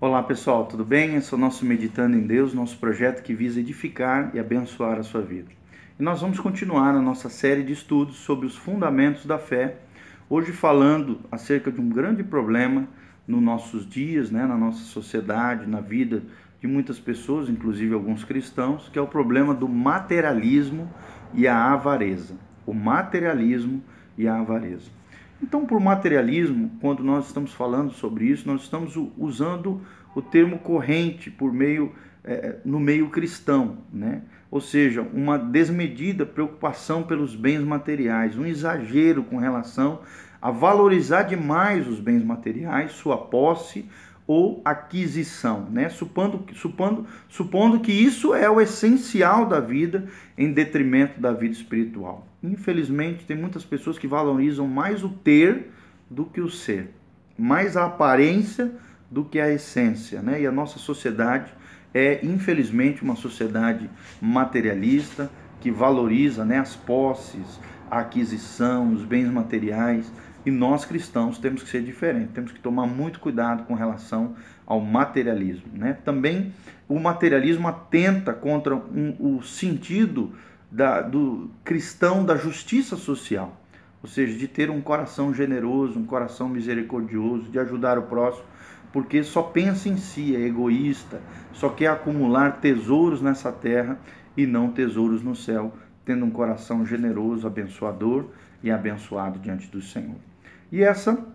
Olá pessoal, tudo bem? Esse é o nosso Meditando em Deus, nosso projeto que visa edificar e abençoar a sua vida. E nós vamos continuar a nossa série de estudos sobre os fundamentos da fé, hoje falando acerca de um grande problema nos nossos dias, né, na nossa sociedade, na vida de muitas pessoas, inclusive alguns cristãos, que é o problema do materialismo e a avareza. O materialismo e a avareza. Então, por materialismo, quando nós estamos falando sobre isso, nós estamos usando o termo corrente por meio é, no meio cristão, né? Ou seja, uma desmedida preocupação pelos bens materiais, um exagero com relação a valorizar demais os bens materiais, sua posse ou aquisição, né? Supondo, supondo, supondo que isso é o essencial da vida em detrimento da vida espiritual. Infelizmente, tem muitas pessoas que valorizam mais o ter do que o ser, mais a aparência do que a essência, né? E a nossa sociedade é, infelizmente, uma sociedade materialista que valoriza né, as posses, a aquisição, os bens materiais. E nós cristãos temos que ser diferentes, temos que tomar muito cuidado com relação ao materialismo. Né? Também o materialismo atenta contra um, o sentido da, do cristão da justiça social, ou seja, de ter um coração generoso, um coração misericordioso, de ajudar o próximo, porque só pensa em si, é egoísta, só quer acumular tesouros nessa terra e não tesouros no céu, tendo um coração generoso, abençoador e abençoado diante do Senhor. E essa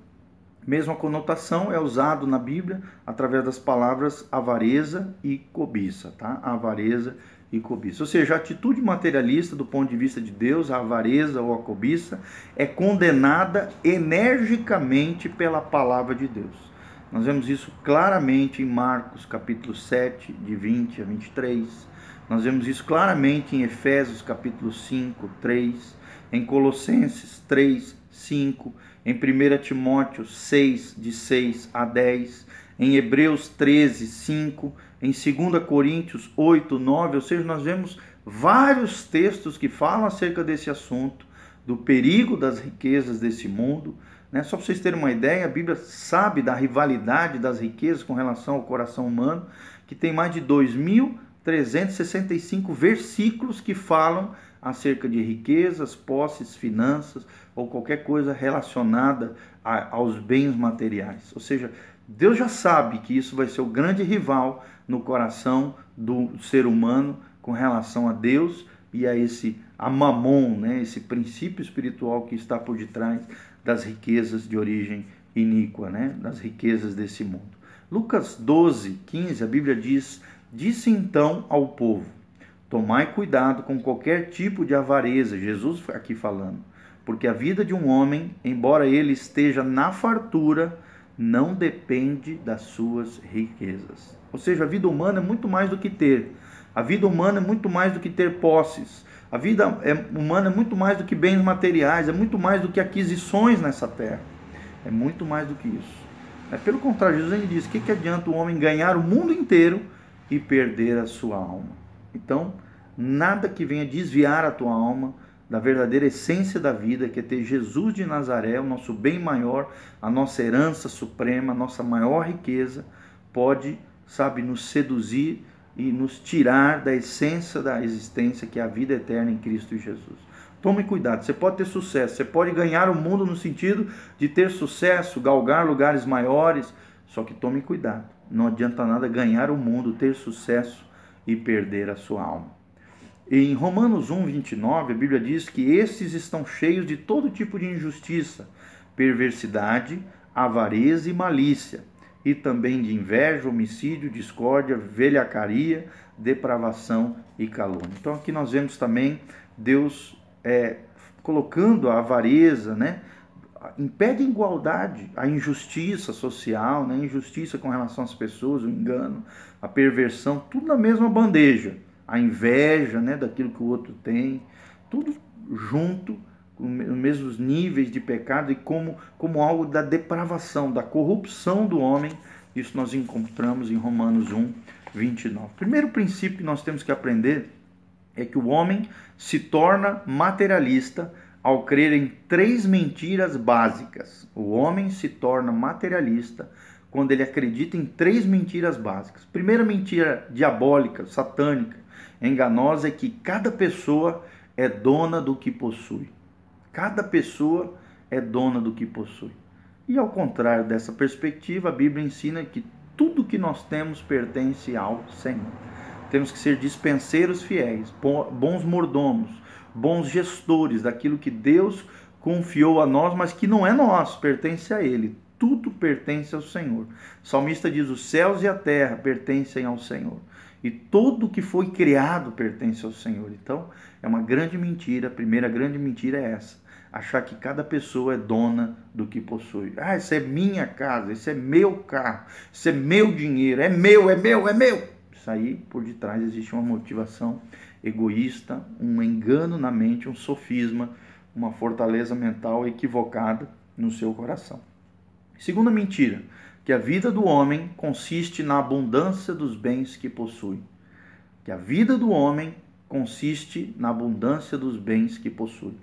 mesma conotação é usado na Bíblia através das palavras avareza e cobiça, tá? Avareza e cobiça. Ou seja, a atitude materialista do ponto de vista de Deus, a avareza ou a cobiça, é condenada energicamente pela palavra de Deus. Nós vemos isso claramente em Marcos capítulo 7, de 20 a 23. Nós vemos isso claramente em Efésios capítulo 5, 3, em Colossenses 3, 5, em 1 Timóteo 6, de 6 a 10, em Hebreus 13, 5, em 2 Coríntios 8, 9, ou seja, nós vemos vários textos que falam acerca desse assunto, do perigo das riquezas desse mundo. Né? Só para vocês terem uma ideia, a Bíblia sabe da rivalidade das riquezas com relação ao coração humano, que tem mais de 2.365 versículos que falam acerca de riquezas, posses, finanças ou qualquer coisa relacionada a, aos bens materiais. Ou seja, Deus já sabe que isso vai ser o grande rival no coração do ser humano com relação a Deus e a esse a mamon, né, esse princípio espiritual que está por detrás das riquezas de origem iníqua, né, das riquezas desse mundo. Lucas 12, 15, a Bíblia diz: Disse então ao povo: Tomai cuidado com qualquer tipo de avareza, Jesus aqui falando, porque a vida de um homem, embora ele esteja na fartura, não depende das suas riquezas. Ou seja, a vida humana é muito mais do que ter. A vida humana é muito mais do que ter posses. A vida é, humana é muito mais do que bens materiais, é muito mais do que aquisições nessa terra. É muito mais do que isso. É, pelo contrário, Jesus ele diz: o que, que adianta o homem ganhar o mundo inteiro e perder a sua alma? Então, nada que venha desviar a tua alma da verdadeira essência da vida, que é ter Jesus de Nazaré, o nosso bem maior, a nossa herança suprema, a nossa maior riqueza, pode, sabe, nos seduzir e nos tirar da essência da existência, que é a vida eterna em Cristo Jesus. Tome cuidado, você pode ter sucesso, você pode ganhar o mundo no sentido de ter sucesso, galgar lugares maiores, só que tome cuidado. Não adianta nada ganhar o mundo, ter sucesso e perder a sua alma. Em Romanos 1, 29, a Bíblia diz que esses estão cheios de todo tipo de injustiça, perversidade, avareza e malícia, e também de inveja, homicídio, discórdia, velhacaria, depravação e calúnia. Então aqui nós vemos também Deus é, colocando a avareza, né? impede a igualdade, a injustiça social, né? a injustiça com relação às pessoas, o engano, a perversão, tudo na mesma bandeja a inveja né, daquilo que o outro tem, tudo junto, com os mesmos níveis de pecado e como, como algo da depravação, da corrupção do homem. Isso nós encontramos em Romanos 1, 29. Primeiro princípio que nós temos que aprender é que o homem se torna materialista ao crer em três mentiras básicas. O homem se torna materialista quando ele acredita em três mentiras básicas. Primeira mentira diabólica, satânica, enganosa é que cada pessoa é dona do que possui. Cada pessoa é dona do que possui. E ao contrário dessa perspectiva, a Bíblia ensina que tudo que nós temos pertence ao Senhor. Temos que ser dispenseiros fiéis, bons mordomos, bons gestores daquilo que Deus confiou a nós, mas que não é nosso, pertence a Ele tudo pertence ao Senhor. O salmista diz: os céus e a terra pertencem ao Senhor. E tudo que foi criado pertence ao Senhor. Então, é uma grande mentira. A primeira grande mentira é essa: achar que cada pessoa é dona do que possui. Ah, isso é minha casa, isso é meu carro, isso é meu dinheiro, é meu, é meu, é meu. Isso aí, por detrás, existe uma motivação egoísta, um engano na mente, um sofisma, uma fortaleza mental equivocada no seu coração. Segunda mentira, que a vida do homem consiste na abundância dos bens que possui. Que a vida do homem consiste na abundância dos bens que possui.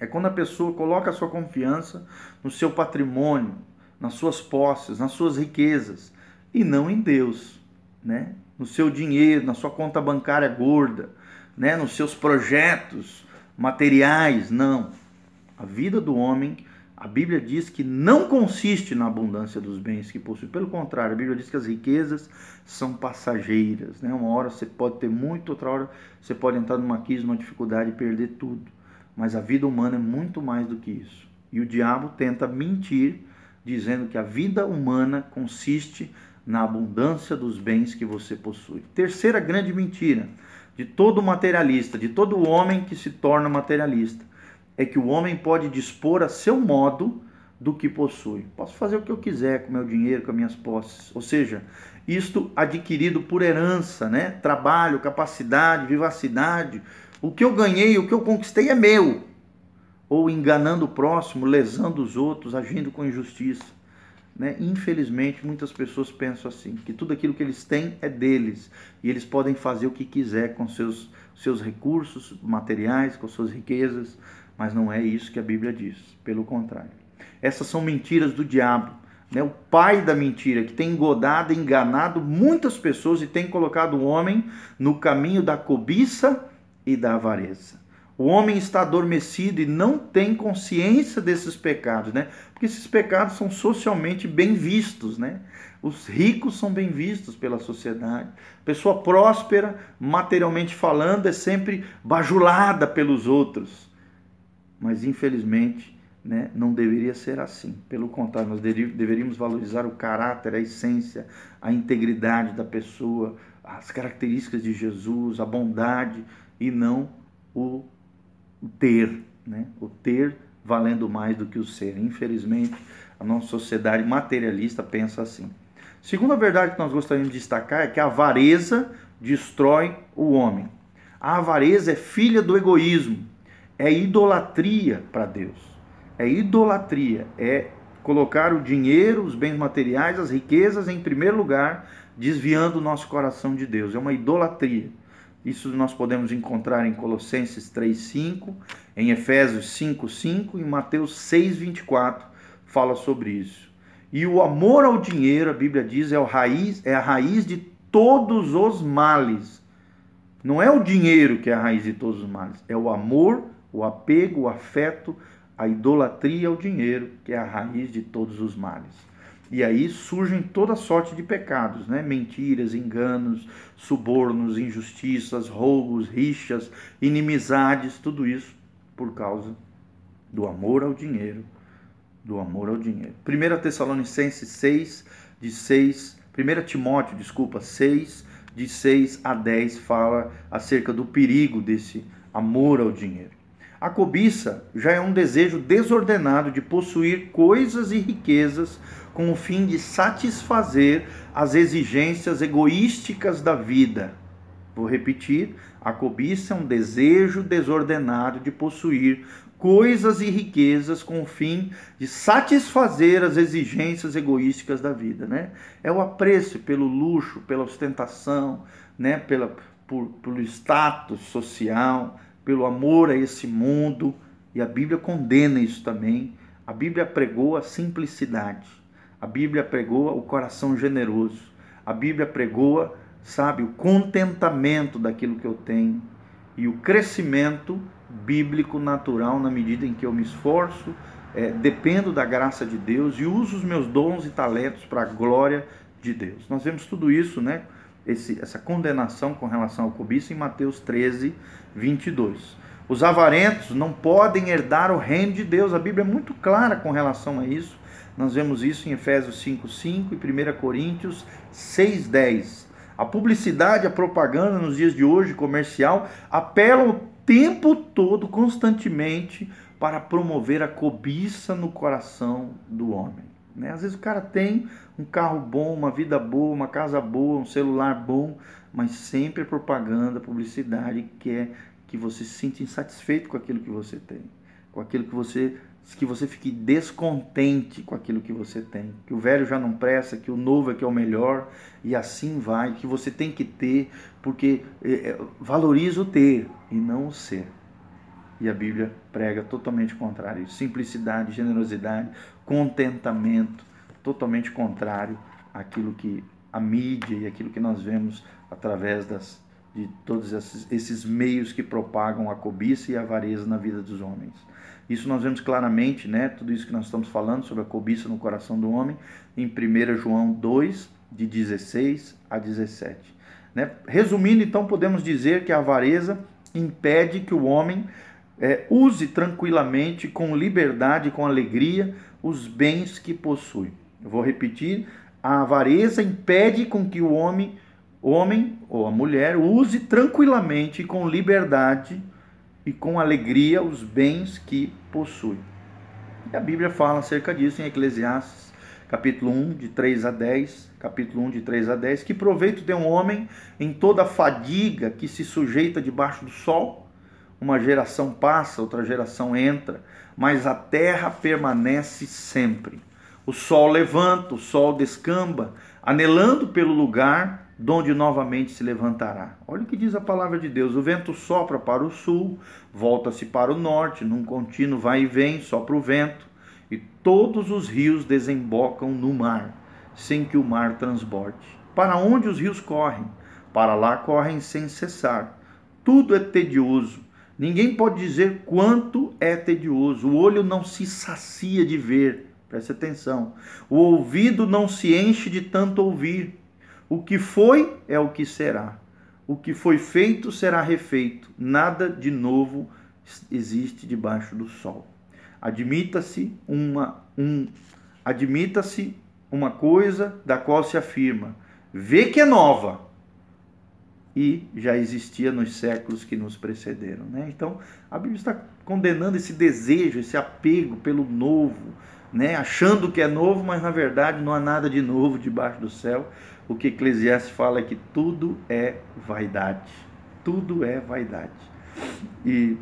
É quando a pessoa coloca a sua confiança no seu patrimônio, nas suas posses, nas suas riquezas e não em Deus, né? No seu dinheiro, na sua conta bancária gorda, né? Nos seus projetos materiais, não. A vida do homem a Bíblia diz que não consiste na abundância dos bens que possui. Pelo contrário, a Bíblia diz que as riquezas são passageiras. Né? Uma hora você pode ter muito, outra hora você pode entrar numa crise, numa dificuldade e perder tudo. Mas a vida humana é muito mais do que isso. E o diabo tenta mentir, dizendo que a vida humana consiste na abundância dos bens que você possui. Terceira grande mentira de todo materialista, de todo homem que se torna materialista é que o homem pode dispor a seu modo do que possui. Posso fazer o que eu quiser com meu dinheiro, com as minhas posses. Ou seja, isto adquirido por herança, né? Trabalho, capacidade, vivacidade. O que eu ganhei, o que eu conquistei é meu. Ou enganando o próximo, lesando os outros, agindo com injustiça. Né? Infelizmente, muitas pessoas pensam assim, que tudo aquilo que eles têm é deles e eles podem fazer o que quiser com seus, seus recursos materiais, com suas riquezas, mas não é isso que a Bíblia diz. Pelo contrário. Essas são mentiras do diabo. Né? O pai da mentira que tem engodado, enganado muitas pessoas e tem colocado o homem no caminho da cobiça e da avareza. O homem está adormecido e não tem consciência desses pecados, né? Porque esses pecados são socialmente bem vistos, né? Os ricos são bem vistos pela sociedade. Pessoa próspera, materialmente falando, é sempre bajulada pelos outros mas infelizmente né, não deveria ser assim. Pelo contrário, nós deveríamos valorizar o caráter, a essência, a integridade da pessoa, as características de Jesus, a bondade e não o ter, né? o ter valendo mais do que o ser. Infelizmente, a nossa sociedade materialista pensa assim. Segunda verdade que nós gostaríamos de destacar é que a avareza destrói o homem. A avareza é filha do egoísmo é idolatria para Deus. É idolatria, é colocar o dinheiro, os bens materiais, as riquezas em primeiro lugar, desviando o nosso coração de Deus. É uma idolatria. Isso nós podemos encontrar em Colossenses 3:5, em Efésios 5:5 e Mateus 6:24 fala sobre isso. E o amor ao dinheiro, a Bíblia diz, é, o raiz, é a raiz de todos os males. Não é o dinheiro que é a raiz de todos os males, é o amor o apego, o afeto, a idolatria ao dinheiro, que é a raiz de todos os males. E aí surgem toda sorte de pecados, né? Mentiras, enganos, subornos, injustiças, roubos, rixas, inimizades, tudo isso por causa do amor ao dinheiro, do amor ao dinheiro. 1 Tessalonicenses 6, de 6, 1 Timóteo, desculpa, 6, de 6 a 10 fala acerca do perigo desse amor ao dinheiro. A cobiça já é um desejo desordenado de possuir coisas e riquezas com o fim de satisfazer as exigências egoísticas da vida. Vou repetir: a cobiça é um desejo desordenado de possuir coisas e riquezas com o fim de satisfazer as exigências egoísticas da vida, né? É o apreço pelo luxo, pela ostentação, né? Pela, por, pelo status social, pelo amor a esse mundo, e a Bíblia condena isso também. A Bíblia pregou a simplicidade. A Bíblia pregoa o coração generoso. A Bíblia pregoa, sabe, o contentamento daquilo que eu tenho e o crescimento bíblico natural na medida em que eu me esforço, é, dependo da graça de Deus e uso os meus dons e talentos para a glória de Deus. Nós vemos tudo isso, né? Esse, essa condenação com relação ao cobiça em Mateus 13, 22. Os avarentos não podem herdar o reino de Deus. A Bíblia é muito clara com relação a isso. Nós vemos isso em Efésios 5:5 e 1 Coríntios 6:10. A publicidade, a propaganda nos dias de hoje, comercial, apelam o tempo todo, constantemente, para promover a cobiça no coração do homem. Né? Às vezes o cara tem um carro bom, uma vida boa, uma casa boa, um celular bom, mas sempre a propaganda, publicidade quer que você se sinta insatisfeito com aquilo que você tem, com aquilo que você que você fique descontente com aquilo que você tem, que o velho já não presta, que o novo é que é o melhor e assim vai, que você tem que ter, porque é, valoriza o ter e não o ser. E a Bíblia prega totalmente contrário, simplicidade, generosidade, contentamento, totalmente contrário àquilo que a mídia e aquilo que nós vemos através das, de todos esses, esses meios que propagam a cobiça e a avareza na vida dos homens. Isso nós vemos claramente, né? Tudo isso que nós estamos falando sobre a cobiça no coração do homem, em 1 João 2, de 16 a 17. Né? Resumindo, então, podemos dizer que a avareza impede que o homem é, use tranquilamente, com liberdade, com alegria, os bens que possui. Eu vou repetir: a avareza impede com que o homem, homem ou a mulher use tranquilamente, com liberdade, e com alegria os bens que possui. E a Bíblia fala acerca disso em Eclesiastes, capítulo 1, de 3 a 10, capítulo 1, de 3 a 10, que proveito tem um homem em toda a fadiga que se sujeita debaixo do sol? Uma geração passa, outra geração entra, mas a terra permanece sempre. O sol levanta, o sol descamba, anelando pelo lugar donde novamente se levantará. Olha o que diz a palavra de Deus: o vento sopra para o sul, volta-se para o norte, num contínuo vai e vem, sopra o vento, e todos os rios desembocam no mar, sem que o mar transborde. Para onde os rios correm? Para lá correm sem cessar. Tudo é tedioso. Ninguém pode dizer quanto é tedioso. O olho não se sacia de ver. Preste atenção. O ouvido não se enche de tanto ouvir. O que foi é o que será. O que foi feito será refeito. Nada de novo existe debaixo do sol. Admita-se uma um admita-se uma coisa da qual se afirma: vê que é nova e já existia nos séculos que nos precederam. Né? Então, a Bíblia está condenando esse desejo, esse apego pelo novo, né? achando que é novo, mas na verdade não há nada de novo debaixo do céu o que Eclesiastes fala é que tudo é vaidade. Tudo é vaidade. E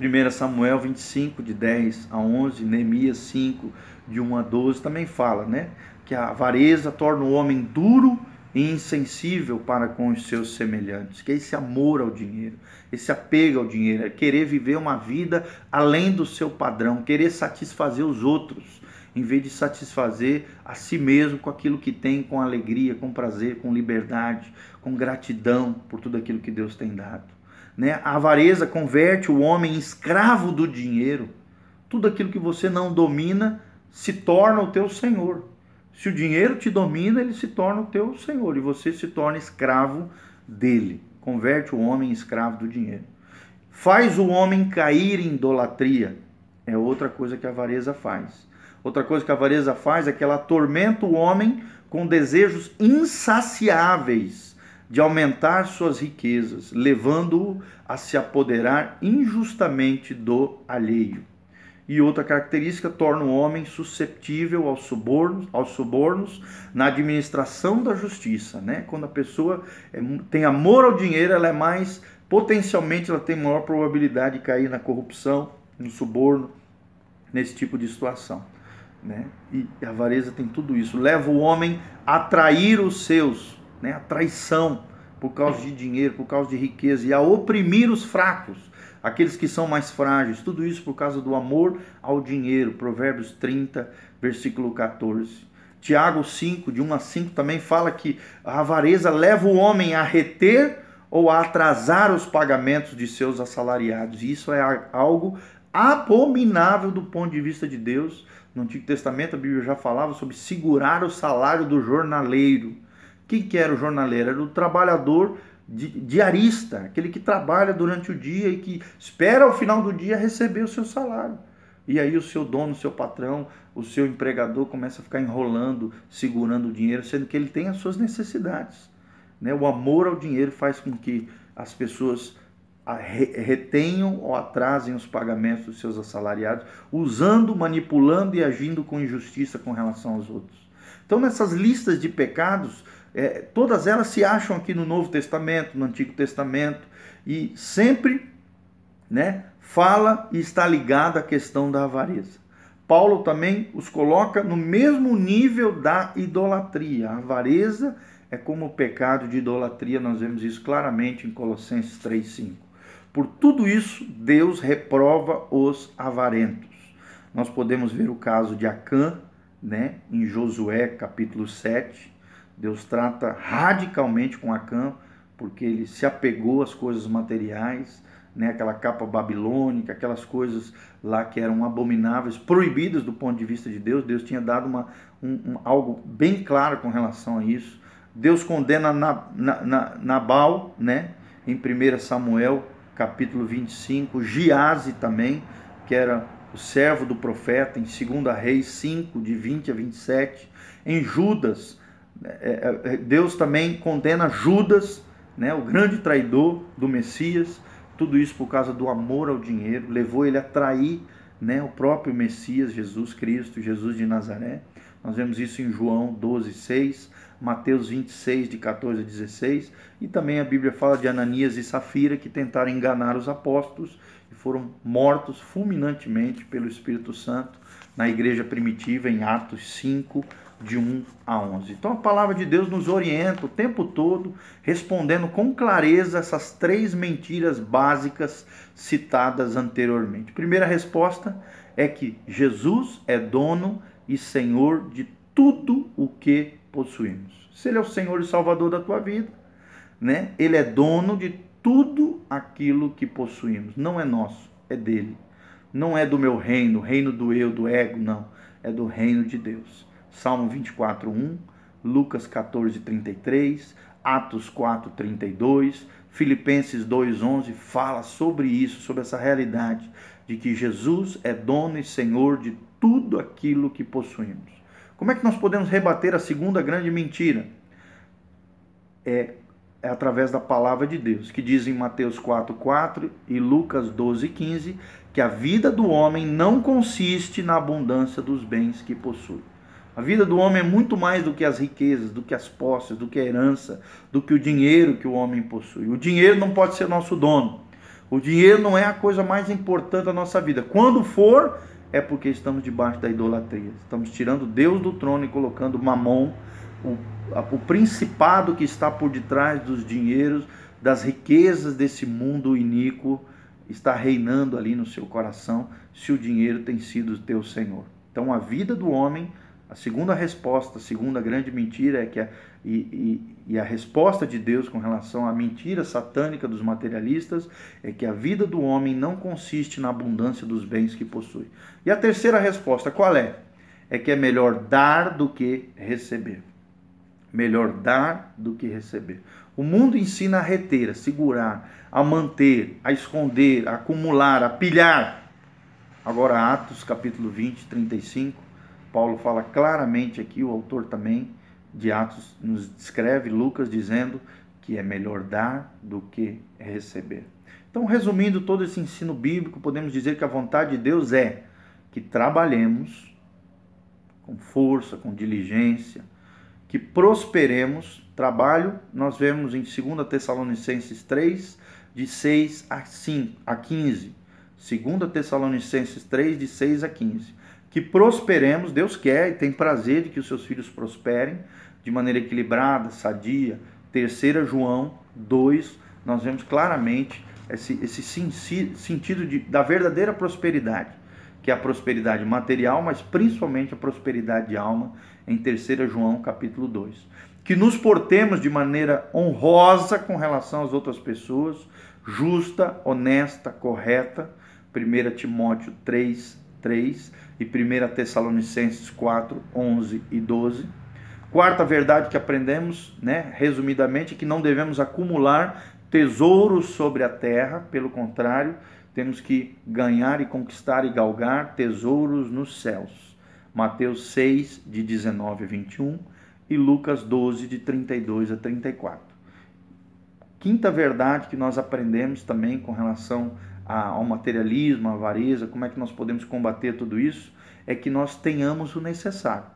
1 Samuel 25, de 10 a 11, Neemias 5, de 1 a 12, também fala, né? Que a avareza torna o homem duro e insensível para com os seus semelhantes. Que é esse amor ao dinheiro, esse apego ao dinheiro, é querer viver uma vida além do seu padrão, querer satisfazer os outros em vez de satisfazer a si mesmo com aquilo que tem, com alegria, com prazer, com liberdade, com gratidão por tudo aquilo que Deus tem dado. Né? A avareza converte o homem em escravo do dinheiro. Tudo aquilo que você não domina se torna o teu senhor. Se o dinheiro te domina, ele se torna o teu senhor e você se torna escravo dele. Converte o homem em escravo do dinheiro. Faz o homem cair em idolatria. É outra coisa que a avareza faz. Outra coisa que a avareza faz é que ela atormenta o homem com desejos insaciáveis de aumentar suas riquezas, levando-o a se apoderar injustamente do alheio. E outra característica torna o homem susceptível aos subornos, aos subornos na administração da justiça. Né? Quando a pessoa é tem amor ao dinheiro, ela é mais potencialmente ela tem maior probabilidade de cair na corrupção, no suborno, nesse tipo de situação. Né? E a avareza tem tudo isso. Leva o homem a trair os seus, né? a traição por causa de dinheiro, por causa de riqueza, e a oprimir os fracos, aqueles que são mais frágeis. Tudo isso por causa do amor ao dinheiro. Provérbios 30, versículo 14. Tiago 5, de 1 a 5, também fala que a avareza leva o homem a reter ou a atrasar os pagamentos de seus assalariados. Isso é algo abominável do ponto de vista de Deus. No Antigo Testamento, a Bíblia já falava sobre segurar o salário do jornaleiro. Quem que era o jornaleiro? Era o trabalhador diarista, aquele que trabalha durante o dia e que espera ao final do dia receber o seu salário. E aí o seu dono, o seu patrão, o seu empregador começa a ficar enrolando, segurando o dinheiro, sendo que ele tem as suas necessidades. Né? O amor ao dinheiro faz com que as pessoas retenham ou atrasem os pagamentos dos seus assalariados, usando, manipulando e agindo com injustiça com relação aos outros. Então, nessas listas de pecados, é, todas elas se acham aqui no Novo Testamento, no Antigo Testamento, e sempre né, fala e está ligada à questão da avareza. Paulo também os coloca no mesmo nível da idolatria. A avareza é como o pecado de idolatria, nós vemos isso claramente em Colossenses 3,5. Por tudo isso, Deus reprova os avarentos. Nós podemos ver o caso de Acã, né, em Josué capítulo 7, Deus trata radicalmente com Acã, porque ele se apegou às coisas materiais, né, aquela capa babilônica, aquelas coisas lá que eram abomináveis, proibidas do ponto de vista de Deus. Deus tinha dado uma, um, um, algo bem claro com relação a isso. Deus condena na, na, na, Nabal, né, em 1 Samuel capítulo 25, Giase também, que era o servo do profeta, em 2 Reis 5, de 20 a 27, em Judas, Deus também condena Judas, né, o grande traidor do Messias, tudo isso por causa do amor ao dinheiro, levou ele a trair né, o próprio Messias, Jesus Cristo, Jesus de Nazaré. Nós vemos isso em João 12, 6, Mateus 26, de 14 a 16, e também a Bíblia fala de Ananias e Safira que tentaram enganar os apóstolos e foram mortos fulminantemente pelo Espírito Santo na igreja primitiva em Atos 5, de 1 a 11. Então a palavra de Deus nos orienta o tempo todo, respondendo com clareza essas três mentiras básicas citadas anteriormente. Primeira resposta é que Jesus é dono e Senhor de tudo o que possuímos. Se Ele é o Senhor e Salvador da tua vida, né? Ele é dono de tudo aquilo que possuímos. Não é nosso, é dele. Não é do meu reino, reino do eu, do ego, não. É do reino de Deus. Salmo 24, 1, Lucas 14, 33, Atos 4, 32, Filipenses 2, 11 fala sobre isso, sobre essa realidade de que Jesus é dono e Senhor de tudo aquilo que possuímos. Como é que nós podemos rebater a segunda grande mentira? É, é através da palavra de Deus, que diz em Mateus 4, 4 e Lucas 12, 15, que a vida do homem não consiste na abundância dos bens que possui. A vida do homem é muito mais do que as riquezas, do que as posses, do que a herança, do que o dinheiro que o homem possui. O dinheiro não pode ser nosso dono. O dinheiro não é a coisa mais importante da nossa vida. Quando for, é porque estamos debaixo da idolatria. Estamos tirando Deus do trono e colocando Mamon, o, o principado que está por detrás dos dinheiros, das riquezas desse mundo iníquo, está reinando ali no seu coração, se o dinheiro tem sido teu Senhor. Então a vida do homem a segunda resposta, a segunda grande mentira é que a, e, e, e, a resposta de Deus com relação à mentira satânica dos materialistas é que a vida do homem não consiste na abundância dos bens que possui. E a terceira resposta qual é? É que é melhor dar do que receber. Melhor dar do que receber. O mundo ensina a reter, a segurar, a manter, a esconder, a acumular, a pilhar. Agora, Atos capítulo 20, 35 Paulo fala claramente aqui, o autor também de Atos nos descreve, Lucas, dizendo que é melhor dar do que receber. Então, resumindo todo esse ensino bíblico, podemos dizer que a vontade de Deus é que trabalhemos com força, com diligência, que prosperemos. Trabalho, nós vemos em 2 Tessalonicenses 3, de 6 a, 5, a 15. 2 Tessalonicenses 3, de 6 a 15 que prosperemos, Deus quer e tem prazer de que os seus filhos prosperem de maneira equilibrada, sadia. Terceira João 2, nós vemos claramente esse, esse sentido de, da verdadeira prosperidade, que é a prosperidade material, mas principalmente a prosperidade de alma, em 3 João capítulo 2. Que nos portemos de maneira honrosa com relação às outras pessoas, justa, honesta, correta, 1 Timóteo 3, 3 e 1 Tessalonicenses 4, 11 e 12. Quarta verdade que aprendemos, né, resumidamente, é que não devemos acumular tesouros sobre a terra, pelo contrário, temos que ganhar e conquistar e galgar tesouros nos céus. Mateus 6, de 19 a 21 e Lucas 12, de 32 a 34. Quinta verdade que nós aprendemos também com relação ao materialismo, à avareza, como é que nós podemos combater tudo isso, é que nós tenhamos o necessário.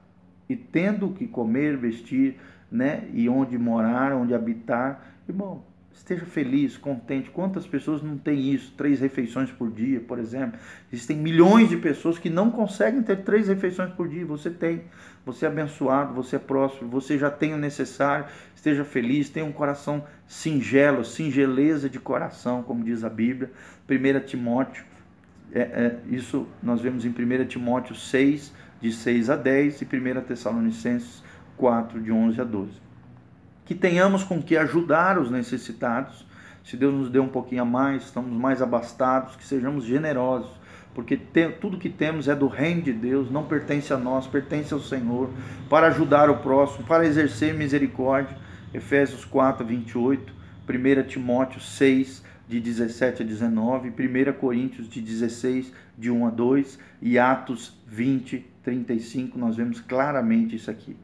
E tendo o que comer, vestir, né, e onde morar, onde habitar, irmão, esteja feliz, contente. Quantas pessoas não têm isso? Três refeições por dia, por exemplo. Existem milhões de pessoas que não conseguem ter três refeições por dia. Você tem. Você é abençoado, você é próximo, você já tem o necessário. Esteja feliz, tenha um coração singelo, singeleza de coração, como diz a Bíblia. 1 Timóteo, é, é, isso nós vemos em 1 Timóteo 6, de 6 a 10, e 1 Tessalonicenses 4, de 11 a 12 que tenhamos com que ajudar os necessitados. Se Deus nos deu um pouquinho a mais, estamos mais abastados, que sejamos generosos, porque te, tudo que temos é do reino de Deus, não pertence a nós, pertence ao Senhor, para ajudar o próximo, para exercer misericórdia. Efésios 4, 28, 1 Timóteo 6, de 17 a 19, 1 Coríntios de 16, de 1 a 2 e Atos 20, 35, nós vemos claramente isso aqui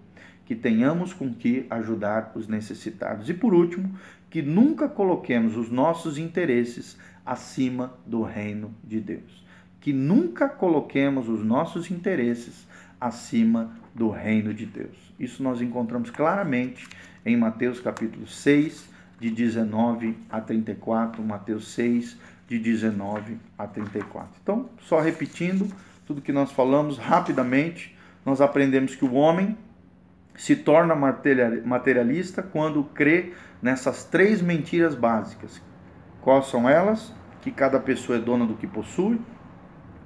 que tenhamos com que ajudar os necessitados. E por último, que nunca coloquemos os nossos interesses acima do reino de Deus. Que nunca coloquemos os nossos interesses acima do reino de Deus. Isso nós encontramos claramente em Mateus capítulo 6, de 19 a 34, Mateus 6, de 19 a 34. Então, só repetindo tudo que nós falamos rapidamente, nós aprendemos que o homem se torna materialista quando crê nessas três mentiras básicas. Quais são elas? Que cada pessoa é dona do que possui,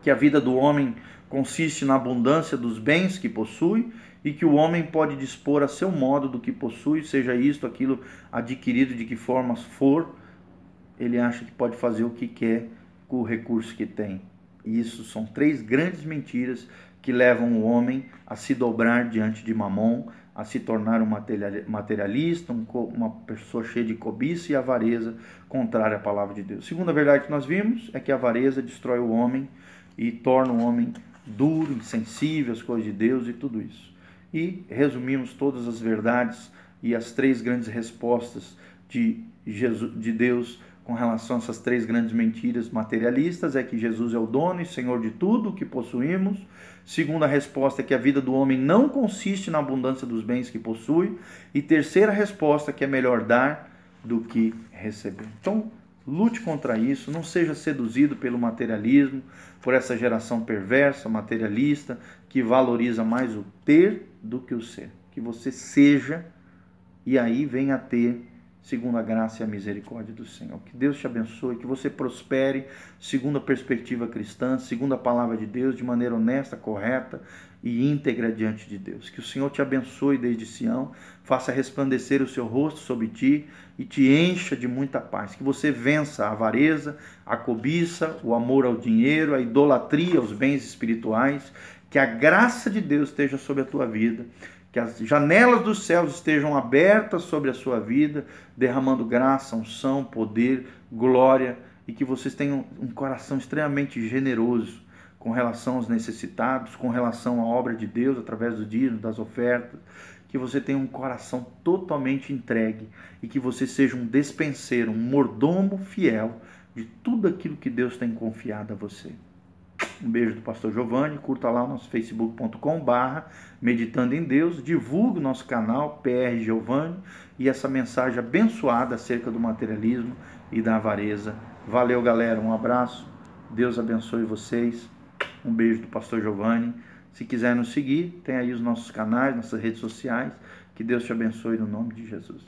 que a vida do homem consiste na abundância dos bens que possui e que o homem pode dispor a seu modo do que possui, seja isto, aquilo adquirido de que formas for, ele acha que pode fazer o que quer com o recurso que tem. E isso são três grandes mentiras que levam o homem a se dobrar diante de Mamon, a se tornar um materialista, uma pessoa cheia de cobiça e avareza, contrária à palavra de Deus. Segunda verdade que nós vimos é que a avareza destrói o homem e torna o homem duro, insensível às coisas de Deus e tudo isso. E resumimos todas as verdades e as três grandes respostas de, Jesus, de Deus com relação a essas três grandes mentiras materialistas é que Jesus é o dono e Senhor de tudo o que possuímos. Segunda resposta é que a vida do homem não consiste na abundância dos bens que possui. E terceira resposta é que é melhor dar do que receber. Então, lute contra isso, não seja seduzido pelo materialismo, por essa geração perversa, materialista, que valoriza mais o ter do que o ser. Que você seja e aí venha a ter segundo a graça e a misericórdia do Senhor. Que Deus te abençoe, que você prospere segundo a perspectiva cristã, segundo a palavra de Deus, de maneira honesta, correta e íntegra diante de Deus. Que o Senhor te abençoe desde Sião, faça resplandecer o seu rosto sobre ti e te encha de muita paz. Que você vença a avareza, a cobiça, o amor ao dinheiro, a idolatria aos bens espirituais. Que a graça de Deus esteja sobre a tua vida que as janelas dos céus estejam abertas sobre a sua vida, derramando graça, unção, poder, glória e que vocês tenham um coração extremamente generoso com relação aos necessitados, com relação à obra de Deus através do dízimo, das ofertas, que você tenha um coração totalmente entregue e que você seja um despenseiro, um mordomo fiel de tudo aquilo que Deus tem confiado a você. Um beijo do pastor Giovanni, curta lá o nosso facebook.com barra meditando em Deus, divulgue o nosso canal PR Giovanni e essa mensagem abençoada acerca do materialismo e da avareza. Valeu galera, um abraço, Deus abençoe vocês, um beijo do pastor Giovanni. Se quiser nos seguir, tem aí os nossos canais, nossas redes sociais. Que Deus te abençoe no nome de Jesus.